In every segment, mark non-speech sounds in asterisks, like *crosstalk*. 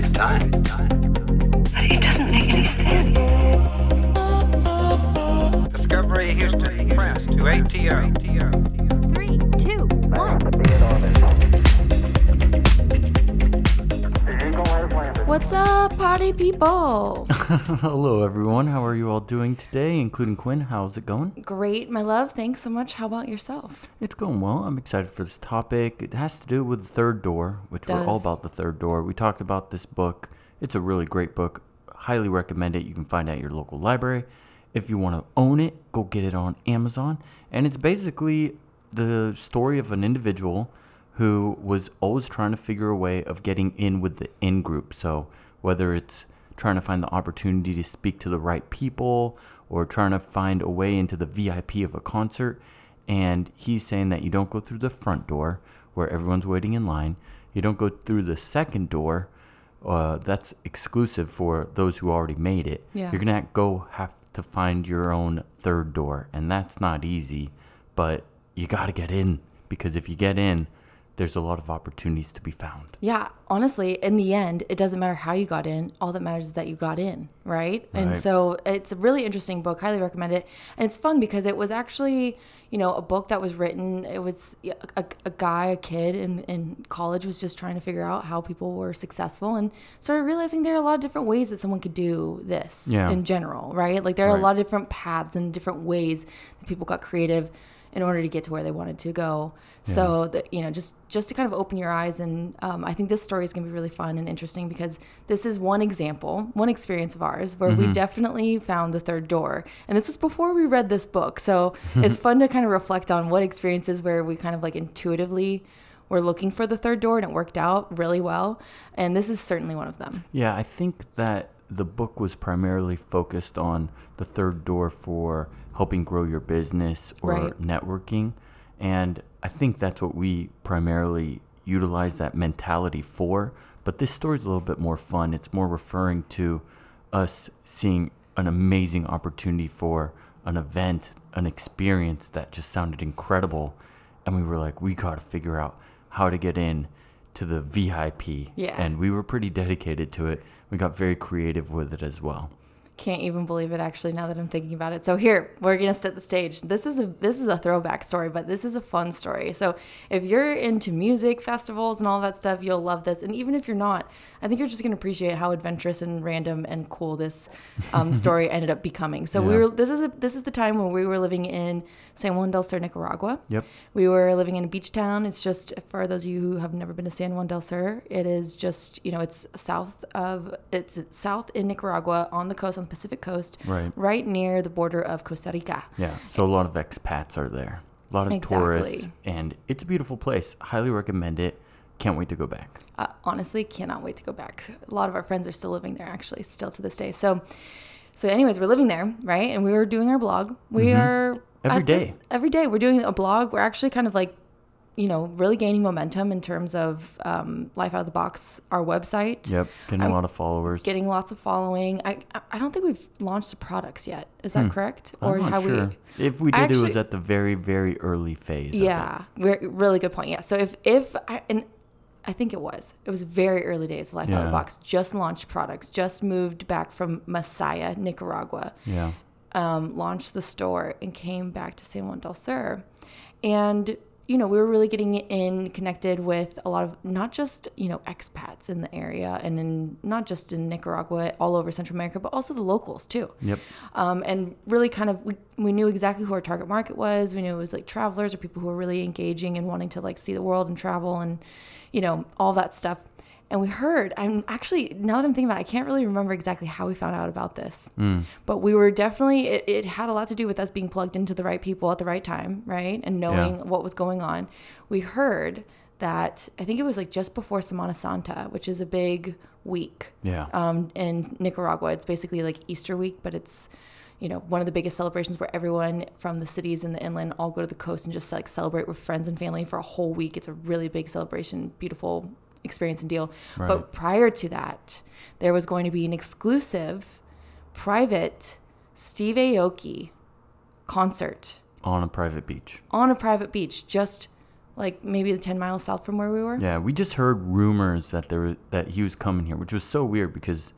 theoretically possible. Why waste time? But it doesn't make any sense. Discovery Houston Press to ATO. What's up, party people? *laughs* Hello, everyone. How are you all doing today, including Quinn? How's it going? Great, my love. Thanks so much. How about yourself? It's going well. I'm excited for this topic. It has to do with the third door, which we're all about the third door. We talked about this book. It's a really great book. Highly recommend it. You can find it at your local library. If you want to own it, go get it on Amazon. And it's basically the story of an individual who was always trying to figure a way of getting in with the in group. So whether it's trying to find the opportunity to speak to the right people or trying to find a way into the VIP of a concert. And he's saying that you don't go through the front door where everyone's waiting in line. You don't go through the second door. Uh, that's exclusive for those who already made it. Yeah. You're gonna go have to find your own third door, and that's not easy. But you got to get in because if you get in, there's a lot of opportunities to be found. Yeah, honestly, in the end, it doesn't matter how you got in. All that matters is that you got in, right? And so it's a really interesting book. Highly recommend it. And it's fun because it was actually, you know, a book that was written. It was a, a, guy, a kid in, in college was just trying to figure out how people were successful and started realizing there are a lot of different ways that someone could do this Yeah. in general, right? Like there are a lot of different paths and different ways that people got creative in order to get to where they wanted to go. So that you know, just just to kind of open your eyes, and um, I think this story is going to be really fun and interesting because this is one example, one experience of ours where we definitely found the third door, and this was before we read this book. So *laughs* it's fun to kind of reflect on what experiences where we kind of like intuitively were looking for the third door and it worked out really well, and this is certainly one of them. Yeah, I think that the book was primarily focused on the third door for helping grow your business or Right. networking. And I think that's what we primarily utilize that mentality for. But this story is a little bit more fun. It's more referring to us seeing an amazing opportunity for an event, an experience that just sounded incredible. And we were like, we got to figure out how to get in to the VIP. Yeah. And we were pretty dedicated to it. We got very creative with it as well. Can't even believe it actually now that I'm thinking about it. So here, we're going to set the stage. This is a this is a throwback story, but this is a fun story. So if you're into music festivals and all that stuff, you'll love this. And even if you're not, I think you're just going to appreciate how adventurous and random and cool this um, *laughs* story ended up becoming. So we were this is a, this is the time when we were living in San Juan del Sur, Nicaragua. Yep. We were living in a beach town. It's just for those of you who have never been to San Juan del Sur. It is just you know it's south of it's south in Nicaragua on the coast on the Pacific coast, Right. right near the border of Costa Rica. Yeah. So a lot of expats are there, a lot of tourists, and it's a beautiful place. Highly recommend it. Can't wait to go back. Uh, honestly, cannot wait to go back. A lot of our friends are still living there, actually, still to this day. So, so anyways, we're living there, right? And we were doing our blog. We are Mm-hmm. Every at this- day. every day we're doing a blog. We're actually kind of like, you know, really gaining momentum in terms of um, life out of the box. Our website. Yep. Getting a I'm lot of followers. getting lots of following. I I don't think we've launched the products yet. Is that correct? Hmm. I'm not sure. if we did, it was actually- at the very, very early phase. of it. yeah, really good point. Yeah. So if if I, and I think it was it was very early days of Life Out of the Box. Just launched products. Just moved back from Masaya, Nicaragua. Yeah. Um, launched the store and came back to San Juan del Sur, and you know we were really getting in connected with a lot of not just you know expats in the area and in not just in Nicaragua, all over Central America, but also the locals too. Yep. um, and really kind of we, we knew exactly who our target market was. We knew it was like travelers or people who were really engaging and wanting to like see the world and travel and you know all that stuff and we heard i'm actually now that i'm thinking about it i can't really remember exactly how we found out about this but we were definitely it, it had a lot to do with us being plugged into the right people at the right time right and knowing what was going on we heard that i think it was like just before semana santa which is a big week Yeah. um, in Nicaragua. It's basically like Easter week, but it's you know one of the biggest celebrations where everyone from the cities and the inland all go to the coast and just like celebrate with friends and family for a whole week. It's a really big celebration, beautiful experience and deal. Right. But prior to that, there was going to be an exclusive, private Steve Aoki concert on a private beach. on a private beach just like maybe the 10 miles south from where we were. Yeah, we just heard rumors that there that he was coming here, which was so weird because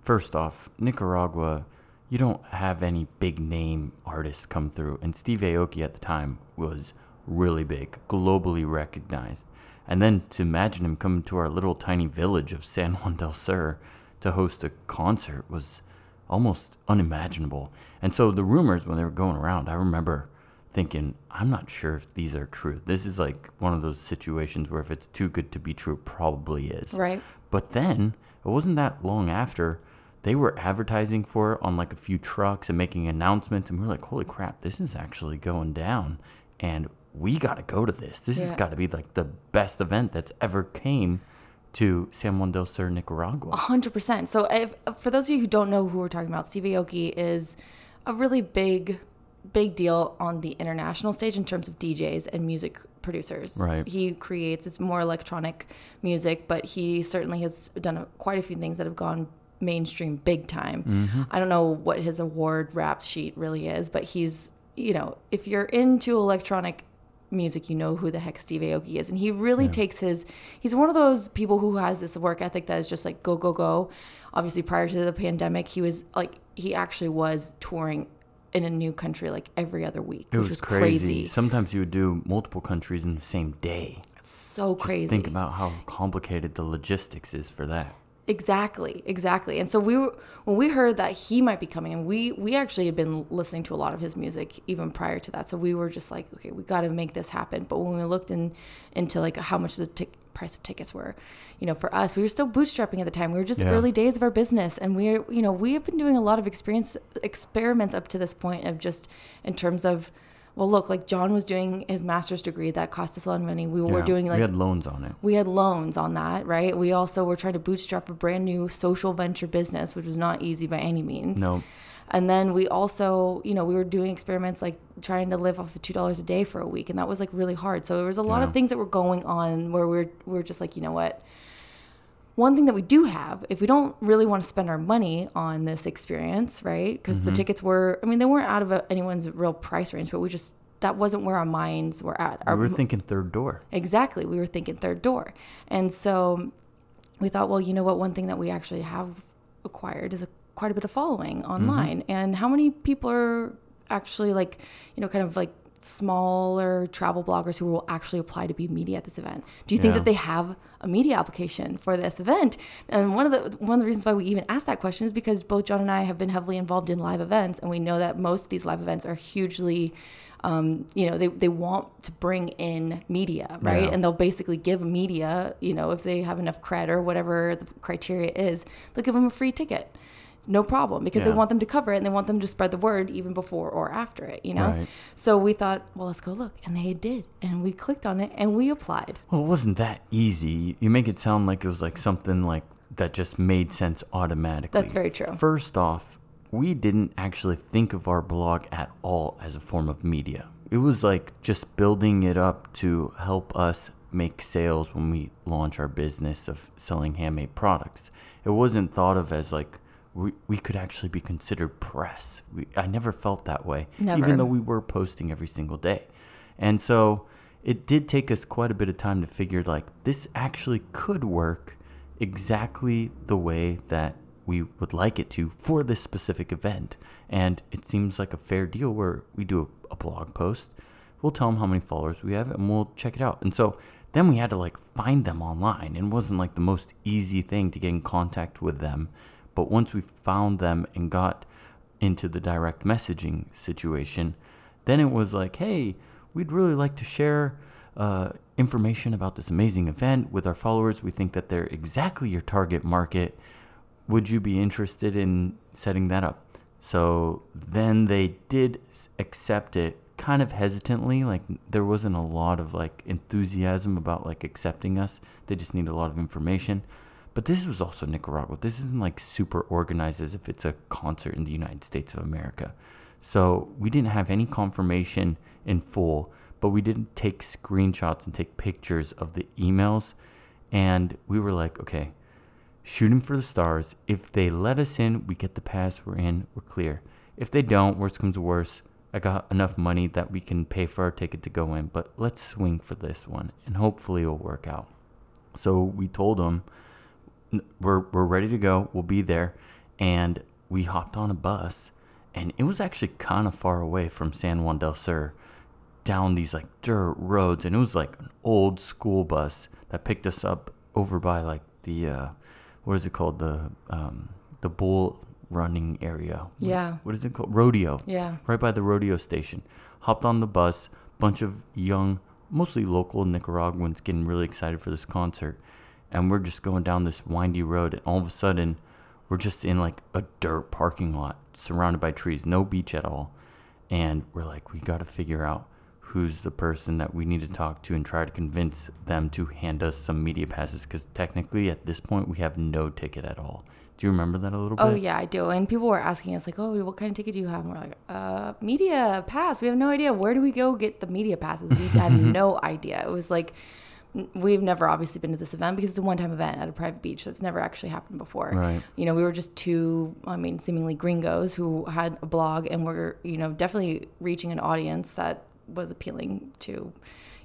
first off, Nicaragua, you don't have any big name artists come through, and Steve Aoki at the time was really big, globally recognized. And then to imagine him coming to our little tiny village of San Juan del Sur to host a concert was almost unimaginable. And so the rumors when they were going around, I remember thinking, I'm not sure if these are true. This is like one of those situations where if it's too good to be true, it probably is. Right. But then it wasn't that long after they were advertising for it on like a few trucks and making announcements, and we were like, "Holy crap, this is actually going down!" And we got to go to this. This has Yeah. got to be like the best event that's ever came to San Juan del Sur, Nicaragua. hundred percent. So, if, for those of you who don't know who we're talking about, Steve Aoki is a really big, big deal on the international stage in terms of DJs and music producers. Right. He creates it's more electronic music, but he certainly has done a, quite a few things that have gone mainstream big time. Mm-hmm. I don't know what his award rap sheet really is, but he's you know if you're into electronic music, you know who the heck Steve Aoki is. And he really takes his, he's one of those people who has this work ethic that is just like go, go, go. Obviously, prior to the pandemic, he was like, he actually was touring in a new country like every other week, It which was, was crazy. crazy. Sometimes you would do multiple countries in the same day. So Just crazy. think about how complicated the logistics is for that. Exactly, exactly. And so we were when we heard that he might be coming, and we we actually had been listening to a lot of his music even prior to that. So we were just like, okay, we got to make this happen. But when we looked in into like how much the tic- price of tickets were, you know, for us, we were still bootstrapping at the time. We were just Yeah. early days of our business, and we're you know we have been doing a lot of experience experiments up to this point of just in terms of. Well, look, like John was doing his master's degree that cost us a lot of money. We were Yeah, doing like we had loans on it. we had loans on that, right? We also were trying to bootstrap a brand new social venture business, which was not easy by any means. No, And then we also, you know, we were doing experiments like trying to live off of two dollars a day for a week, and that was like really hard. So there was a lot Yeah. of things that were going on where we're we're just like, you know what? One thing that we do have, if we don't really want to spend our money on this experience, right? Because Mm-hmm. the tickets were, I mean, they weren't out of a, anyone's real price range, but we just that wasn't where our minds were at. Our we were thinking third door. Exactly. We were thinking third door. And so we thought, well, you know what? One thing that we actually have acquired is a, quite a bit of following online. And how many people are actually like, you know, kind of like smaller travel bloggers who will actually apply to be media at this event? Do you think Yeah. that they have a media application for this event? And one of the one of the reasons why we even asked that question is because both John and I have been heavily involved in live events, and we know that most of these live events are hugely um, you know, they, they want to bring in media, right? Yeah. And they'll basically give media, you know, if they have enough cred or whatever the criteria is, they'll give them a free ticket. No problem because they want them to cover it and they want them to spread the word even before or after it, you know? Right. So we thought, well, let's go look. And they did. And we clicked on it and we applied. Well, it wasn't that easy. You make it sound like it was like something like that just made sense automatically. That's very true. First off, we didn't actually think of our blog at all as a form of media. It was like just building it up to help us make sales when we launch our business of selling handmade products. It wasn't thought of as like we, we could actually be considered press. We, I never felt that way, Never. even though we were posting every single day. And so it did take us quite a bit of time to figure like this actually could work exactly the way that we would like it to for this specific event. And it seems like a fair deal where we do a, a blog post, we'll tell them how many followers we have, and we'll check it out. And so then we had to like find them online. and It wasn't like the most easy thing to get in contact with them. But once we found them and got into the direct messaging situation, then it was like, hey, we'd really like to share uh, information about this amazing event with our followers. We think that they're exactly your target market. Would you be interested in setting that up? So then they did accept it kind of hesitantly. Like there wasn't a lot of like enthusiasm about like accepting us. They just need a lot of information. But this was also Nicaragua. This isn't like super organized as if it's a concert in the United States of America. So we didn't have any confirmation in full, but we didn't take screenshots and take pictures of the emails. And we were like, okay, shooting for the stars. If they let us in, we get the pass, we're in, we're clear. If they don't, worst comes to worst, I got enough money that we can pay for our ticket to go in, but let's swing for this one and hopefully it'll work out. So we told them we're we're ready to go. We'll be there, and we hopped on a bus, and it was actually kind of far away from San Juan del Sur, down these like dirt roads, and it was like an old school bus that picked us up over by like the uh, what is it called the um, the bull running area. Yeah. what is it called? Rodeo Yeah. right by the rodeo station. Hopped on the bus, bunch of young, mostly local Nicaraguans getting really excited for this concert. And we're just going down this windy road, and all of a sudden, we're just in like a dirt parking lot surrounded by trees, no beach at all. And we're like, we got to figure out who's the person that we need to talk to and try to convince them to hand us some media passes because technically at this point we have no ticket at all. Do you remember that a little bit? Oh yeah, I do. And people were asking us like, "Oh, what kind of ticket do you have?" And we're like, "Uh, media pass. We have no idea. Where do we go get the media passes? We had *laughs* no idea. It was like we've never obviously been to this event because it's a one-time event at a private beach that's never actually happened before. Right. You know, we were just two, I mean, seemingly gringos who had a blog and were, you know, definitely reaching an audience that was appealing to,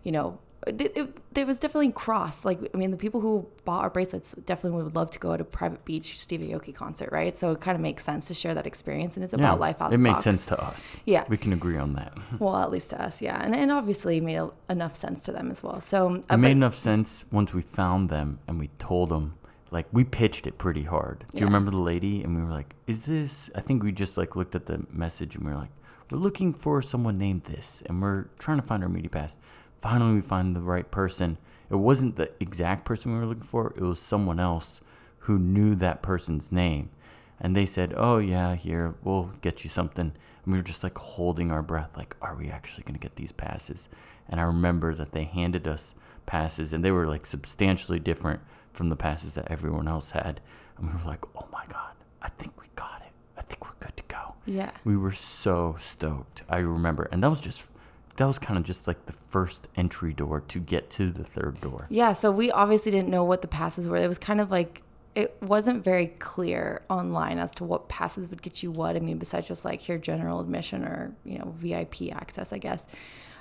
you know, it, it, it was definitely cross. Like, I mean, the people who bought our bracelets definitely would love to go to a private beach Steve Aoki concert, right? So it kind of makes sense to share that experience, and it's about life out It the made box. sense to us. Yeah. We can agree on that. *laughs* Well, at least to us, yeah, and and obviously it made a, enough sense to them as well. So uh, It but- made enough sense once we found them and we told them. Like we pitched it pretty hard. Do Yeah. you remember the lady? And we were like, "Is this?" I think we just like looked at the message and we were like, "We're looking for someone named this, and we're trying to find our media pass." Finally, we find the right person. It wasn't the exact person we were looking for. It was someone else who knew that person's name, and they said, "Oh yeah, here we'll get you something." And we were just like holding our breath, like, "Are we actually gonna get these passes?" And I remember that they handed us passes, and they were like substantially different from the passes that everyone else had. And we were like, "Oh my god, I think we got it. I think we're good to go." yeah, We were so stoked. I remember, and that was just that was kind of just like the first entry door to get to the third door. Yeah, so we obviously didn't know what the passes were. It was kind of like it wasn't very clear online as to what passes would get you what. I mean, besides just like here general admission or you know VIP access, I guess.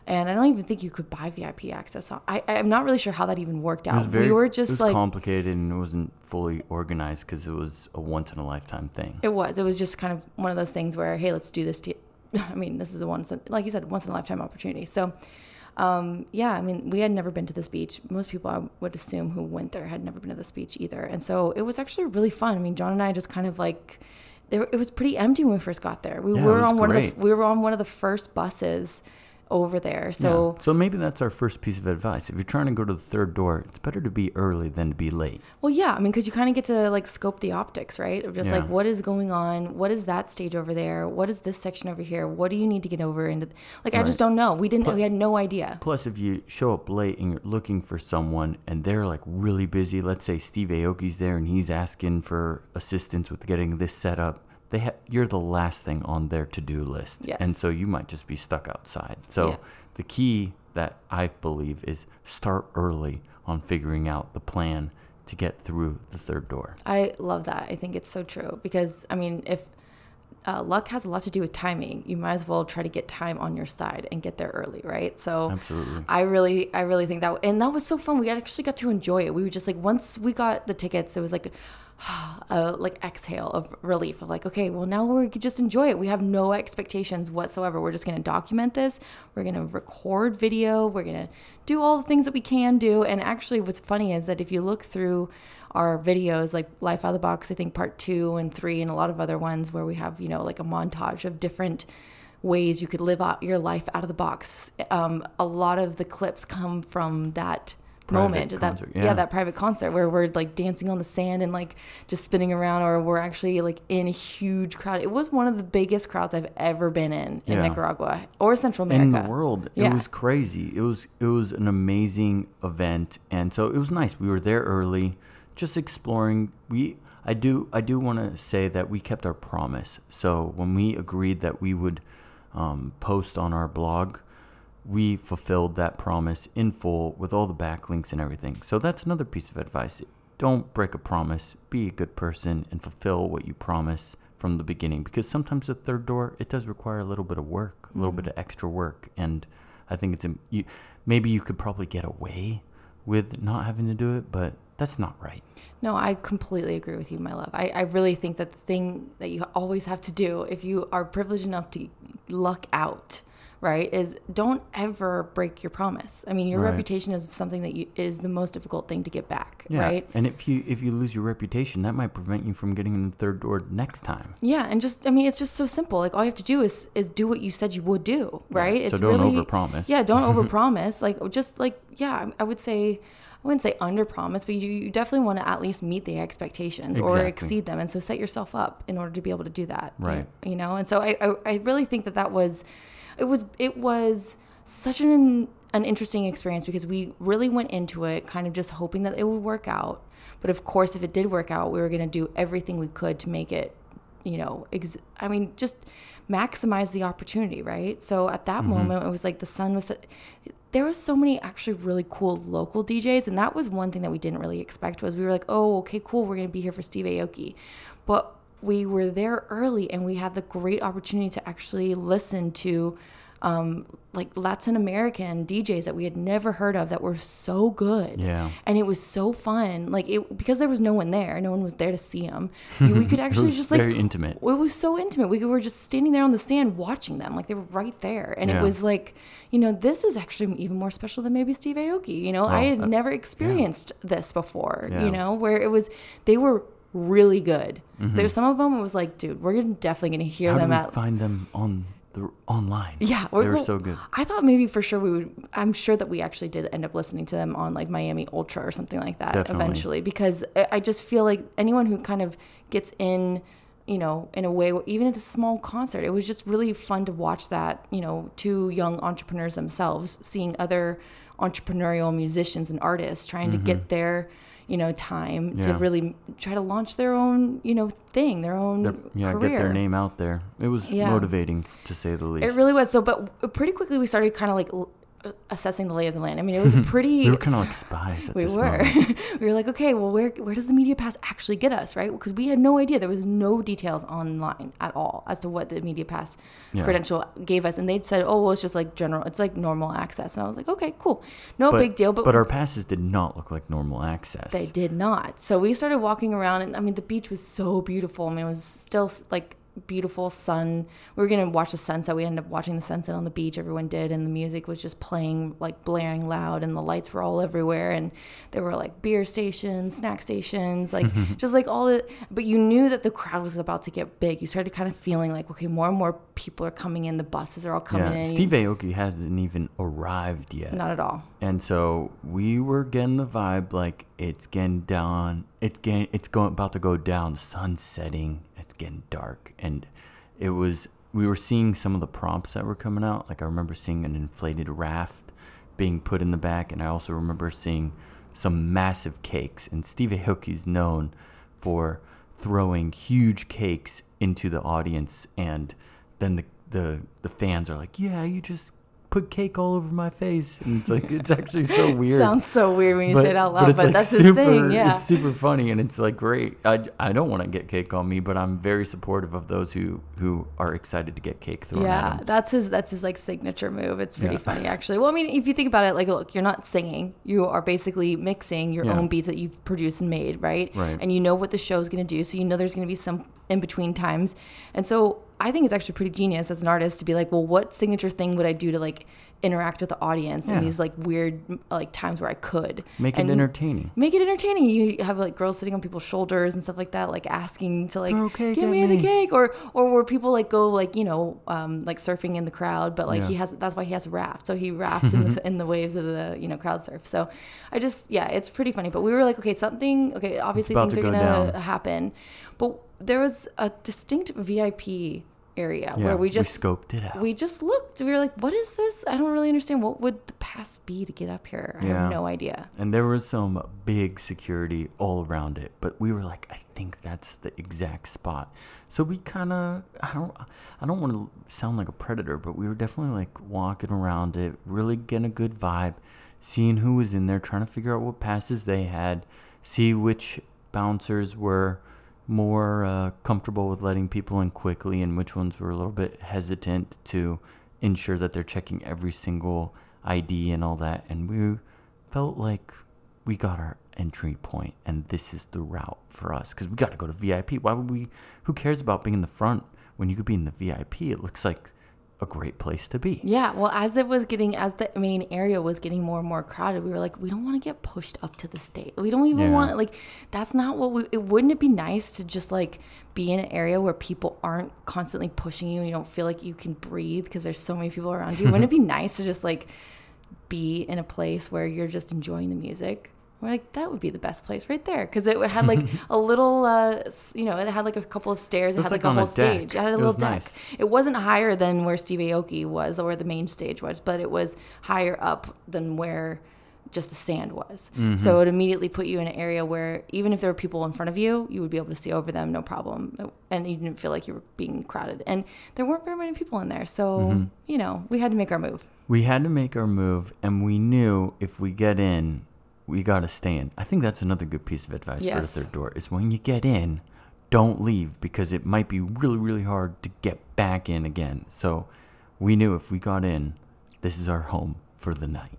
And I don't even think you could buy VIP access. I I'm not really sure how that even worked It was out. very we were it just was like complicated and it wasn't fully organized because it was a once in a lifetime thing. It was. It was just kind of one of those things where, hey, let's do this. To, *laughs* I mean, this is a once, in- like you said, once in a lifetime opportunity. So, um, yeah, I mean, we had never been to this beach. Most people, I would assume, who went there had never been to this beach either. And so it was actually really fun. I mean, John and I just kind of like, it was pretty empty when we first got there. We Yeah, were on one of the, we were on one of the first buses over there. So. Yeah. so maybe that's our first piece of advice. If you're trying to go to the third door, it's better to be early than to be late. Well, yeah, I mean, because you kind of get to like scope the optics, right? Of just Yeah. like what is going on, what is that stage over there, what is this section over here, what do you need to get over into? Like, I just don't know. We didn't. we had no idea. Plus, if you show up late and you're looking for someone and they're like really busy, let's say Steve Aoki's there and he's asking for assistance with getting this set up, they ha- you're the last thing on their to-do list, Yes. and so you might just be stuck outside. So Yeah. the key that I believe is start early on figuring out the plan to get through the third door. I love that. I think it's so true because I mean, if uh, luck has a lot to do with timing, you might as well try to get time on your side and get there early, right? So Absolutely. I really, I really think that, and that was so fun. We actually got to enjoy it. We were just like, once we got the tickets, it was like, *sighs* a like exhale of relief of like, okay, well now we could just enjoy it. We have no expectations whatsoever. We're just gonna document this. We're gonna record video. We're gonna do all the things that we can do. And actually, what's funny is that if you look through our videos like life out of the box i think part two and three and a lot of other ones where we have you know like a montage of different ways you could live out your life out of the box um, a lot of the clips come from that Private moment concert, that yeah. yeah. that private concert where we're like dancing on the sand and like just spinning around or we're actually like in a huge crowd it was one of the biggest crowds i've ever been in in Yeah. nicaragua or central america in the world. It was crazy. It was it was an amazing event, and so it was nice. We were there early, just exploring. We I do I do want to say that we kept our promise. So when we agreed that we would um, post on our blog, we fulfilled that promise in full with all the backlinks and everything. So that's another piece of advice. Don't break a promise. Be a good person and fulfill what you promise from the beginning because sometimes the third door it does require a little bit of work, a little mm-hmm. bit of extra work, and I think it's you, maybe you could probably get away with not having to do it, but that's not right. No, I completely agree with you, my love. I, I really think that the thing that you always have to do if you are privileged enough to luck out, right, is don't ever break your promise. I mean, your Right. reputation is something that you is the most difficult thing to get back, Yeah. right? And if you if you lose your reputation, that might prevent you from getting in the third door next time. Yeah, and just I mean, it's just so simple. Like all you have to do is is do what you said you would do, right? so it's don't really, overpromise. Yeah, don't *laughs* overpromise. Like just like yeah, I would say I wouldn't say underpromise, but you, you definitely want to at least meet the expectations or exceed them, and so set yourself up in order to be able to do that. Right. You know, and so I I, I really think that that was it was it was such an an interesting experience because we really went into it kind of just hoping that it would work out. But of course, if it did work out, we were going to do everything we could to make it, you know, ex- I mean, just maximize the opportunity, right? So at that mm-hmm. moment, it was like the sun was. There was so many actually really cool local DJs, and that was one thing that we didn't really expect. Was we were like, oh, okay, cool, we're going to be here for Steve Aoki, but we were there early, and we had the great opportunity to actually listen to um, like Latin American DJs that we had never heard of that were so good. Yeah. And it was so fun. Like it because there was no one there, no one was there to see them. We could *laughs* actually just like very intimate. It was so intimate. We were just standing there on the sand watching them, like they were right there, and Yeah. it was like, you know, this is actually even more special than maybe Steve Aoki. You know, I had uh, never experienced this before. Yeah. You know, where it was they were really good. There was some of them. It was like, dude, we're definitely gonna hear Mm-hmm. How them we at find them on the online? yeah, they were so good. I thought maybe for sure we would. I'm sure that we actually did end up listening to them on like Miami Ultra or something like that Definitely. eventually, because I just feel like anyone who kind of gets in, you know, in a way, even at a small concert, it was just really fun to watch that. You know, two young entrepreneurs themselves seeing other entrepreneurial musicians and artists trying to get their you know time to Mm-hmm. Really try to launch their own you know thing their own Their- yeah, career. get their name out there. It was Yeah. motivating to say the least. It really was. So, but pretty quickly we started kind of like assessing the lay of the land. I mean, it was *laughs* pretty. we were kind of like spies at *laughs* we this were. moment. *laughs* we were like, okay, well, where where does the media pass actually get us, right? Because we had no idea. There was no details online at all as to what the media pass Yeah. credential gave us, and they'd said, oh, well, it's just like general, it's like normal access, and I was like, okay, cool, no But, big deal. But, but our passes did not look like normal access. they did not. So we started walking around, and I mean, the beach was so beautiful. I mean, it was still like beautiful sun. We were gonna watch the sunset. We ended up watching the sunset on the beach. Everyone did, and the music was just playing like blaring loud, and the lights were all everywhere. And there were like beer stations, snack stations, like *laughs* just like all the. But you knew that the crowd was about to get big. You started kind of feeling like, okay, more and more people are coming in. The buses are all coming yeah, in. Steve Aoki hasn't even arrived yet. Not at all. And so we were getting the vibe like it's getting down, it's getting, it's going about to go down. The sun's setting, it's getting dark, and it was. We were seeing some of the prompts that were coming out. Like I remember seeing an inflated raft being put in the back, and I also remember seeing some massive cakes. And Steve Aoki's known for throwing huge cakes into the audience, and then the the the fans are like, "Yeah, you just." Put cake all over my face, and it's like it's actually so *laughs* weird Sounds so weird when you say it out loud, but, like that's super, his thing. Yeah. It's super funny and it's like great. I, I don't want to get cake on me, but I'm very supportive of those who who are excited to get cake thrown Yeah, at them. that's his that's his like signature move. It's pretty Yeah. funny actually. Well, I mean, if you think about it, like look, you're not singing. You are basically mixing your Yeah. own beats that you've produced and made, right? Right. And you know what the show's going to do, so you know there's going to be some in between times. And so I think it's actually pretty genius as an artist to be like, well, what signature thing would I do to like interact with the audience Yeah. in these like weird like times where I could Make it entertaining. Make it entertaining. You have like girls sitting on people's shoulders and stuff like that, like asking to like give at me, the cake, or or where people like go like you know um, like surfing in the crowd, but like he has that's why he has a raft, so he rafts in the *laughs* in the waves of the you know crowd surf. So I just yeah, it's pretty funny. But we were like, okay, something okay, obviously things are go gonna down. happen, but there was a distinct VIP area Yeah, where we just scoped it out. we just looked. We were like, what is this? I don't really understand. What would the pass be to get up here? I Yeah. have no idea. and there was some big security all around it, but we were like, I think that's the exact spot. So we kind of, I don't, I don't want to sound like a predator, but we were definitely like walking around it, really getting a good vibe, seeing who was in there, trying to figure out what passes they had, see which bouncers were, more uh, comfortable with letting people in quickly and which ones were a little bit hesitant to ensure that they're checking every single ID and all that. And we felt like we got our entry point and this is the route for us because we got to go to VIP. Why would we? Who cares about being in the front when you could be in the VIP? It looks like a great place to be. Yeah, well, as it was getting, as the main area was getting more and more crowded, we were like, we don't want to get pushed up to the stage. We don't even Yeah. want, like, that's not what we, it wouldn't it be nice to just like be in an area where people aren't constantly pushing you and you don't feel like you can breathe because there's so many people around you? *laughs* wouldn't it be nice to just like be in a place where you're just enjoying the music? We're like, that would be the best place right there because it had like *laughs* a little, uh, you know, it had like a couple of stairs. It, was had like like, a on a whole stage. It had a It little deck. nice. It wasn't higher than where Steve Aoki was or where the main stage was, but it was higher up than where just the sand was. Mm-hmm. So it immediately put you in an area where even if there were people in front of you, you would be able to see over them, no problem. And you didn't feel like you were being crowded. And there weren't very many people in there. So, Mm-hmm. you know, we had to make our move. We had to make our move, and we knew if we get in, we got to stay in. I think that's another good piece of advice for the third door is when you get in, don't leave because it might be really, really hard to get back in again. So we knew if we got in, this is our home for the night.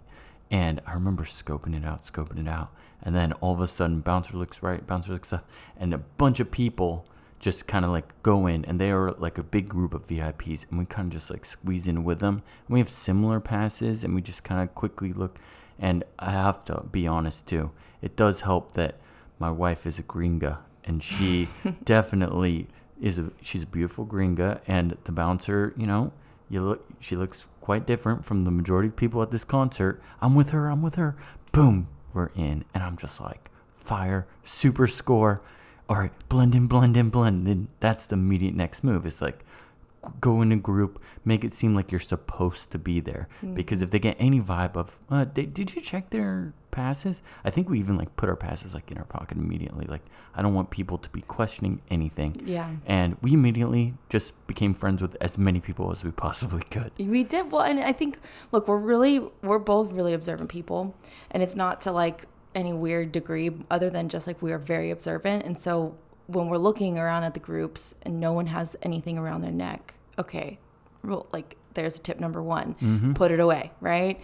And I remember scoping it out, scoping it out. And then all of a sudden, bouncer looks right, bouncer looks left, and a bunch of people just kind of like go in, and they are like a big group of VIPs, and we kind of just like squeeze in with them. And we have similar passes, and we just kind of quickly look. And I have to be honest too, it does help that my wife is a gringa, and she *laughs* definitely is a she's a beautiful gringa, and the bouncer, you know, you look she looks quite different from the majority of people at this concert. I'm with her, I'm with her. Boom, we're in. And I'm just like, fire, super score. All right, blend in, blend in, blend in. That's the immediate next move. It's like go in a group, make it seem like you're supposed to be there. Because if they get any vibe of, uh, did, did you check their passes? I think we even like put our passes like in our pocket immediately. Like I don't want people to be questioning anything. Yeah. And we immediately just became friends with as many people as we possibly could. We did well, and I think look, we're really we're both really observant people, and it's not to like any weird degree other than just like we are very observant, and so when we're looking around at the groups and no one has anything around their neck, okay, well, like there's a tip number one, put it away, right?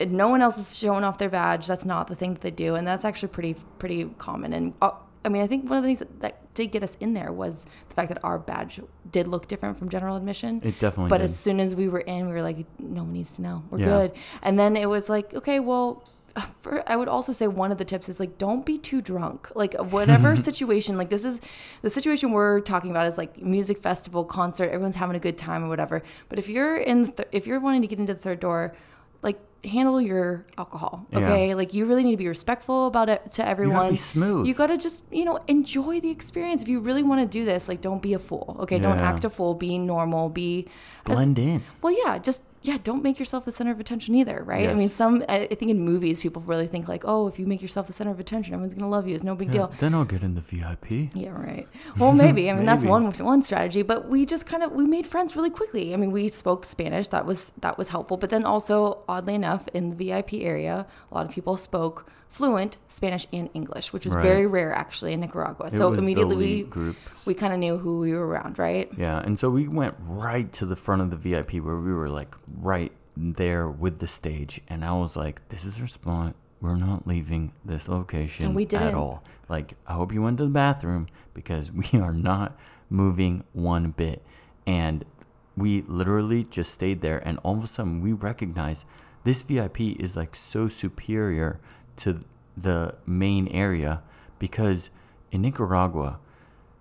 No one else is showing off their badge. That's not the thing that they do, and that's actually pretty pretty common. And uh, I mean, I think one of the things that, that did get us in there was the fact that our badge did look different from general admission. It definitely But did. as soon as we were in, we were like, no one needs to know. We're Yeah. good. And then it was like, okay, well, Uh, for, I would also say one of the tips is like, don't be too drunk. Like whatever *laughs* situation, like this is the situation we're talking about is like music festival, concert, everyone's having a good time or whatever. But if you're in, th- if you're wanting to get into the third door, like handle your alcohol. Yeah. Okay. Like you really need to be respectful about it to everyone. smooth. You gotta just, you know, enjoy the experience. If you really want to do this, like don't be a fool. Okay. Don't act a fool. Be normal. Be as- Blend in. well, yeah, just yeah, don't make yourself the center of attention either, right? I mean, some I think in movies people really think like, oh, if you make yourself the center of attention, everyone's gonna love you. It's no big deal. Then I'll get in the VIP. Yeah, right. Well, maybe. I *laughs* mean, that's one one strategy. But we just kind of we made friends really quickly. I mean, we spoke Spanish. That was that was helpful. But then also, oddly enough, in the VIP area, a lot of people spoke fluent Spanish and English, which was Right. very rare actually in Nicaragua. so immediately we group. we kind of knew who we were around, right? Yeah, and so we went right to the front of the VIP where we were like right there with the stage, and I was like, "This is our spot. We're not leaving this location And we at didn't. all. Like, I hope you went to the bathroom because *laughs* we are not moving one bit." And we literally just stayed there, and all of a sudden we recognized this VIP is like so superior to the main area because in Nicaragua,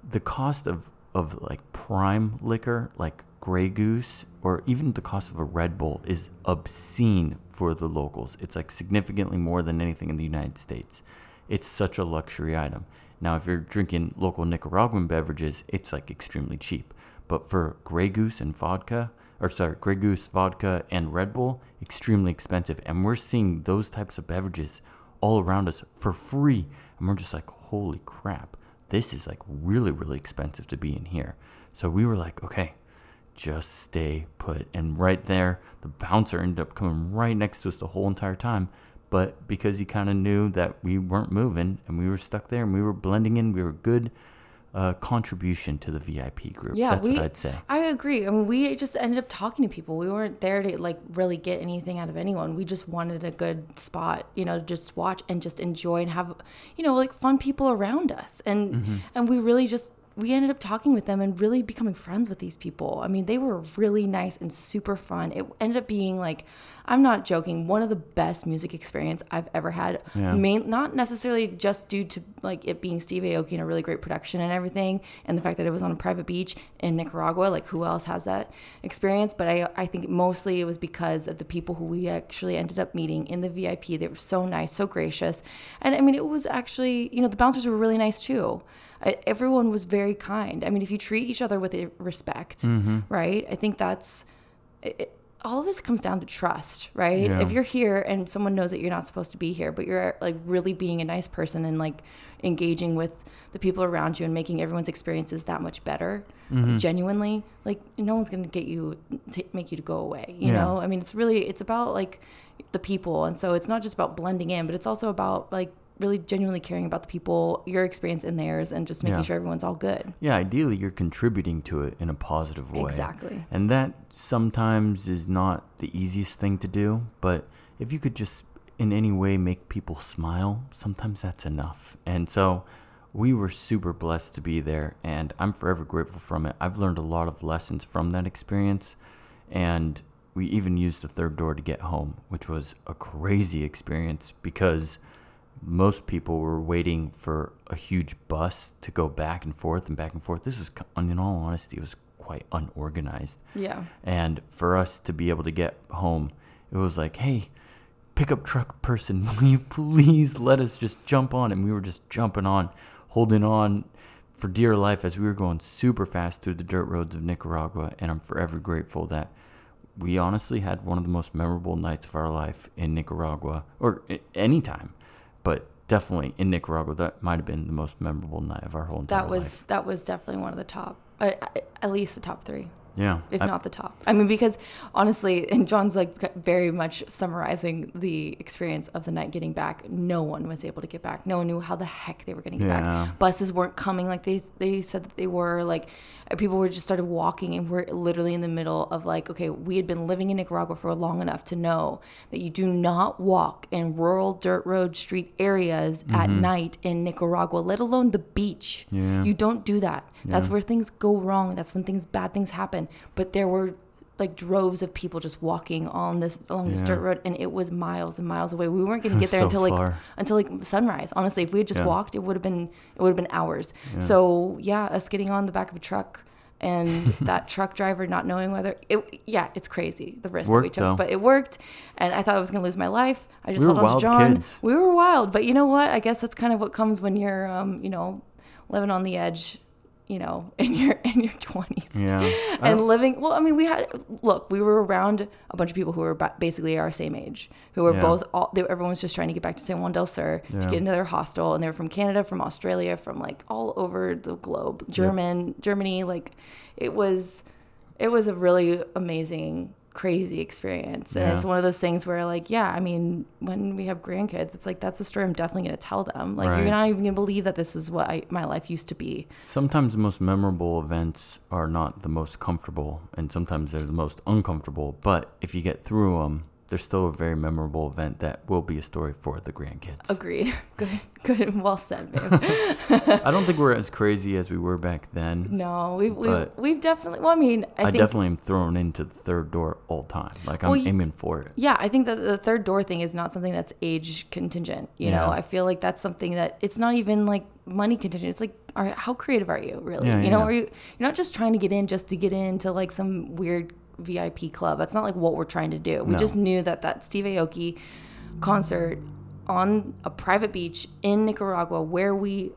the cost of of like prime liquor like Grey Goose or even the cost of a Red Bull is obscene for the locals. It's like significantly more than anything in the United States. It's such a luxury item. Now, if you're drinking local Nicaraguan beverages, it's like extremely cheap. But for Grey Goose and vodka, or sorry, Grey Goose, vodka, and Red Bull, extremely expensive. And we're seeing those types of beverages all around us for free. And we're just like, holy crap, this is like really, really expensive to be in here. So we were like, okay, just stay put. And right there, the bouncer ended up coming right next to us the whole entire time. But because he kind of knew that we weren't moving and we were stuck there and we were blending in, we were good. A contribution to the VIP group. Yeah, That's we, what I'd say. I agree. I mean, we just ended up talking to people. We weren't there to like really get anything out of anyone. We just wanted a good spot, you know, to just watch and just enjoy and have, you know, like fun people around us. And Mm-hmm. and we really just we ended up talking with them and really becoming friends with these people. I mean, they were really nice and super fun. It ended up being like, I'm not joking, one of the best music experience I've ever had. Yeah. Main, not necessarily just due to like it being Steve Aoki and a really great production and everything, and the fact that it was on a private beach in Nicaragua. Like, who else has that experience? But I, I think mostly it was because of the people who we actually ended up meeting in the VIP. They were so nice, so gracious, and I mean, it was actually, you know, the bouncers were really nice too. Everyone was very kind. I mean, if you treat each other with respect, Mm-hmm. right? I think that's it, all of this comes down to trust, right? Yeah. If you're here and someone knows that you're not supposed to be here, but you're like really being a nice person and like engaging with the people around you and making everyone's experiences that much better, Mm-hmm. genuinely, like no one's gonna get you, t- make you to go away. You Yeah. know, I mean, it's really it's about like the people, and so it's not just about blending in, but it's also about like really genuinely caring about the people, your experience and theirs, and just making Yeah. sure everyone's all good. Yeah, ideally you're contributing to it in a positive way. Exactly. And that sometimes is not the easiest thing to do, but if you could just in any way make people smile, sometimes that's enough. And so we were super blessed to be there and I'm forever grateful from it. I've learned a lot of lessons from that experience and we even used the third door to get home, which was a crazy experience because most people were waiting for a huge bus to go back and forth and back and forth. This was, in all honesty, it was quite unorganized. Yeah. And for us to be able to get home, it was like, hey, pickup truck person, *laughs* will you please let us just jump on? And we were just jumping on, holding on for dear life as we were going super fast through the dirt roads of Nicaragua. And I'm forever grateful that we honestly had one of the most memorable nights of our life in Nicaragua, or any time, but definitely in Nicaragua. That might have been the most memorable night of our whole entire That was life. that was definitely one of the top, uh, at least the top three, Yeah. if I- not the top. I mean, because honestly, and John's like very much summarizing the experience of the night getting back. No one was able to get back. No one knew how the heck they were going to get Yeah. back. Buses weren't coming like they they said that they were. Like uh, people were just started walking, and we're literally in the middle of like, okay, we had been living in Nicaragua for long enough to know that you do not walk in rural dirt road street areas at night in Nicaragua, let alone the beach. Yeah. You don't do that. That's where things go wrong. That's when things bad things happen. But there were like droves of people just walking on this along this Yeah. dirt road and it was miles and miles away. We weren't going *laughs* to get there So until like far. until like sunrise. Honestly, if we had just Yeah. walked, it would have been it would have been hours. So, yeah, us getting on the back of a truck and *laughs* that truck driver not knowing whether it yeah, it's crazy the risk that we took, though. but it worked and I thought I was going to lose my life. I just We held on to John. kids. We were wild, but you know what? I guess that's kind of what comes when you're um, you know, living on the edge, you know, *laughs* in your in your 20s Yeah. *laughs* And living well i mean we had look we were around a bunch of people who were basically our same age who were Yeah. both all they, everyone was just trying to get back to san juan del sur Yeah. to get into their hostel and they were from canada from australia from like all over the globe german germany like it was it was a really amazing crazy experience and Yeah. it's one of those things where like yeah i mean when we have grandkids it's like that's a story i'm definitely going to tell them like Right. you're not even going to believe that this is what I, my life used to be Sometimes the most memorable events are not the most comfortable, and sometimes they're the most uncomfortable. But if you get through them, there's still a very memorable event that will be a story for the grandkids. agreed *laughs* good good well said babe I don't think we're as crazy as we were back then. No, we've we've, we've definitely. Well, I mean, I, I, think definitely am thrown into the third door all the time. Like I'm Well, y- aiming for it. yeah, I think that the third door thing is not something that's age contingent. You know, I feel like that's something that it's not even like money contingent. It's like, are, how creative are you really? Yeah, you know, yeah. are you you're not just trying to get in just to get into like some weird VIP club. That's not like what we're trying to do. We No. just knew that that Steve Aoki concert on a private beach in Nicaragua where we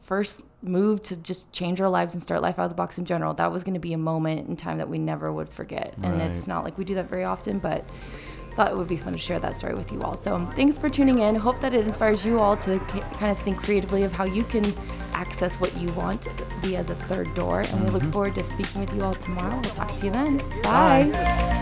first moved to just change our lives and start life out of the box in general, that was going to be a moment in time that we never would forget. And it's not like we do that very often, but thought it would be fun to share that story with you all. So thanks for tuning in. Hope that it inspires you all to ki- kind of think creatively of how you can access what you want via the third door. And we look mm-hmm. forward to speaking with you all tomorrow. We'll talk to you then. Bye. Now,